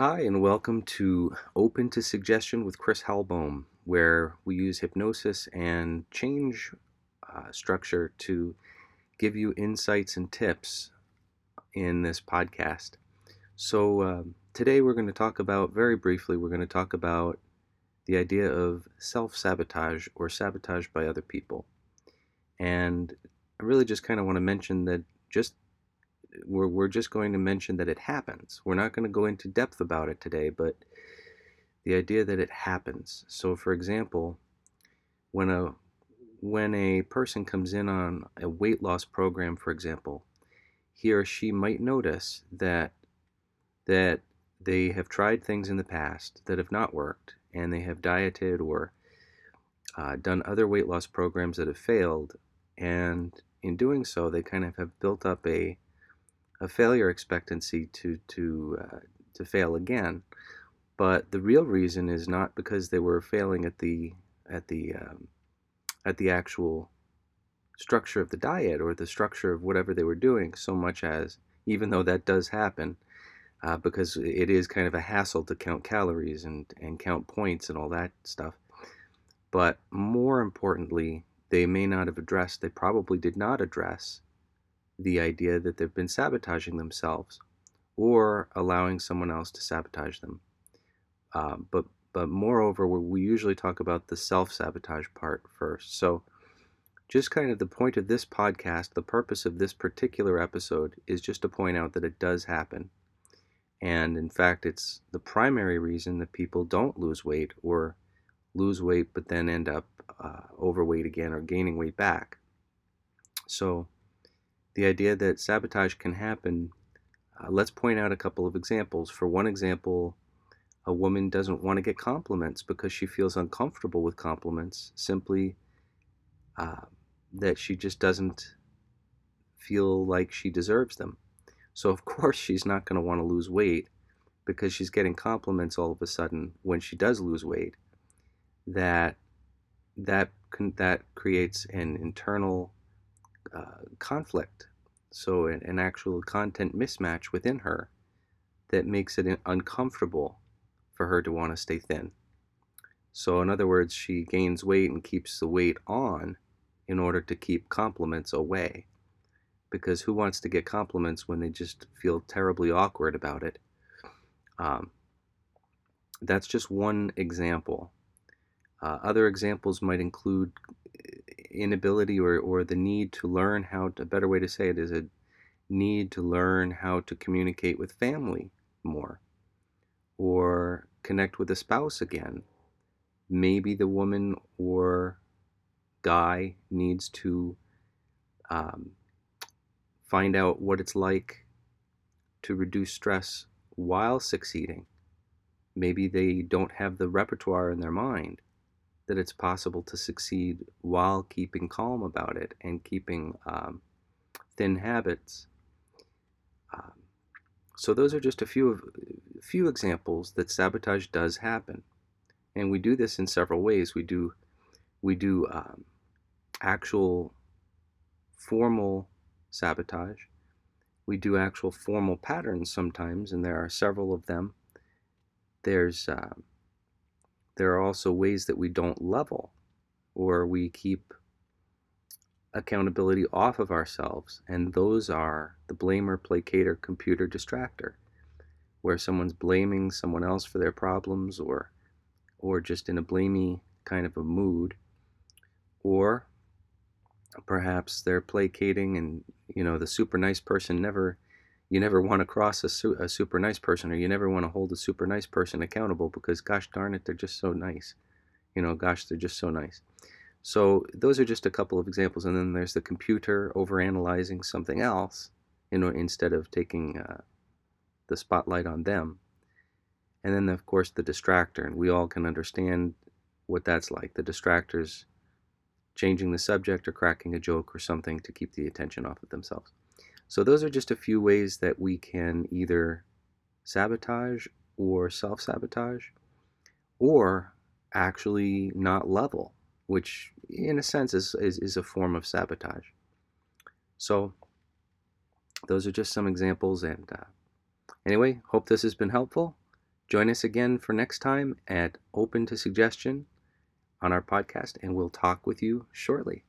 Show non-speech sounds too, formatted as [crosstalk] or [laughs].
Hi, and welcome to Open to Suggestion with Chris Halbohm, where we use hypnosis and change uh, structure to give you insights and tips in this podcast. So, uh, today we're going to talk about, very briefly, we're going to talk about the idea of self sabotage or sabotage by other people. And I really just kind of want to mention that just we're, we're just going to mention that it happens. We're not going to go into depth about it today, but the idea that it happens. So, for example, when a when a person comes in on a weight loss program, for example, he or she might notice that that they have tried things in the past that have not worked, and they have dieted or uh, done other weight loss programs that have failed, and in doing so, they kind of have built up a a failure expectancy to to uh, to fail again. But the real reason is not because they were failing at the at the um, at the actual structure of the diet or the structure of whatever they were doing, so much as even though that does happen, uh, because it is kind of a hassle to count calories and and count points and all that stuff. But more importantly, they may not have addressed. They probably did not address the idea that they've been sabotaging themselves or allowing someone else to sabotage them. Uh, but but moreover, we usually talk about the self sabotage part first. So, just kind of the point of this podcast, the purpose of this particular episode is just to point out that it does happen. And in fact, it's the primary reason that people don't lose weight or lose weight but then end up uh, overweight again or gaining weight back. So, the idea that sabotage can happen, uh, let's point out a couple of examples. For one example, a woman doesn't want to get compliments because she feels uncomfortable with compliments, simply uh, that she just doesn't feel like she deserves them. So, of [laughs] course, she's not going to want to lose weight because she's getting compliments all of a sudden when she does lose weight. That that that creates an internal conflict, so an, an actual content mismatch within her that makes it uncomfortable for her to want to stay thin. So, in other words, she gains weight and keeps the weight on in order to keep compliments away. Because who wants to get compliments when they just feel terribly awkward about it? Um, that's just one example. Uh, other examples might include inability or, or the need to learn how to, a better way to say it is a need to learn how to communicate with family more or connect with a spouse again. Maybe the woman or guy needs to um, find out what it's like to reduce stress while succeeding. Maybe they don't have the repertoire in their mind that it's possible to succeed while keeping calm about it and keeping um, thin habits. Um, so those are just a few of few examples that sabotage does happen, and we do this in several ways. We do we do um, actual formal sabotage. We do actual formal patterns sometimes, and there are several of them. There's uh, there are also ways that we don't level or we keep accountability off of ourselves, and those are the blamer, placator, computer distractor, where someone's blaming someone else for their problems or or just in a blamey kind of a mood, or perhaps they're placating and you know the super nice person never you never want to cross a, su- a super nice person or you never want to hold a super nice person accountable because gosh darn it they're just so nice. You know gosh they're just so nice. So those are just a couple of examples and then there's the computer overanalyzing something else you know instead of taking uh, the spotlight on them. And then of course the distractor and we all can understand what that's like. The distractors changing the subject or cracking a joke or something to keep the attention off of themselves so, those are just a few ways that we can either sabotage or self sabotage or actually not level, which in a sense is, is, is, a form of sabotage. So, those are just some examples. And uh, anyway, hope this has been helpful. Join us again for next time at Open to Suggestion on our podcast, and we'll talk with you shortly.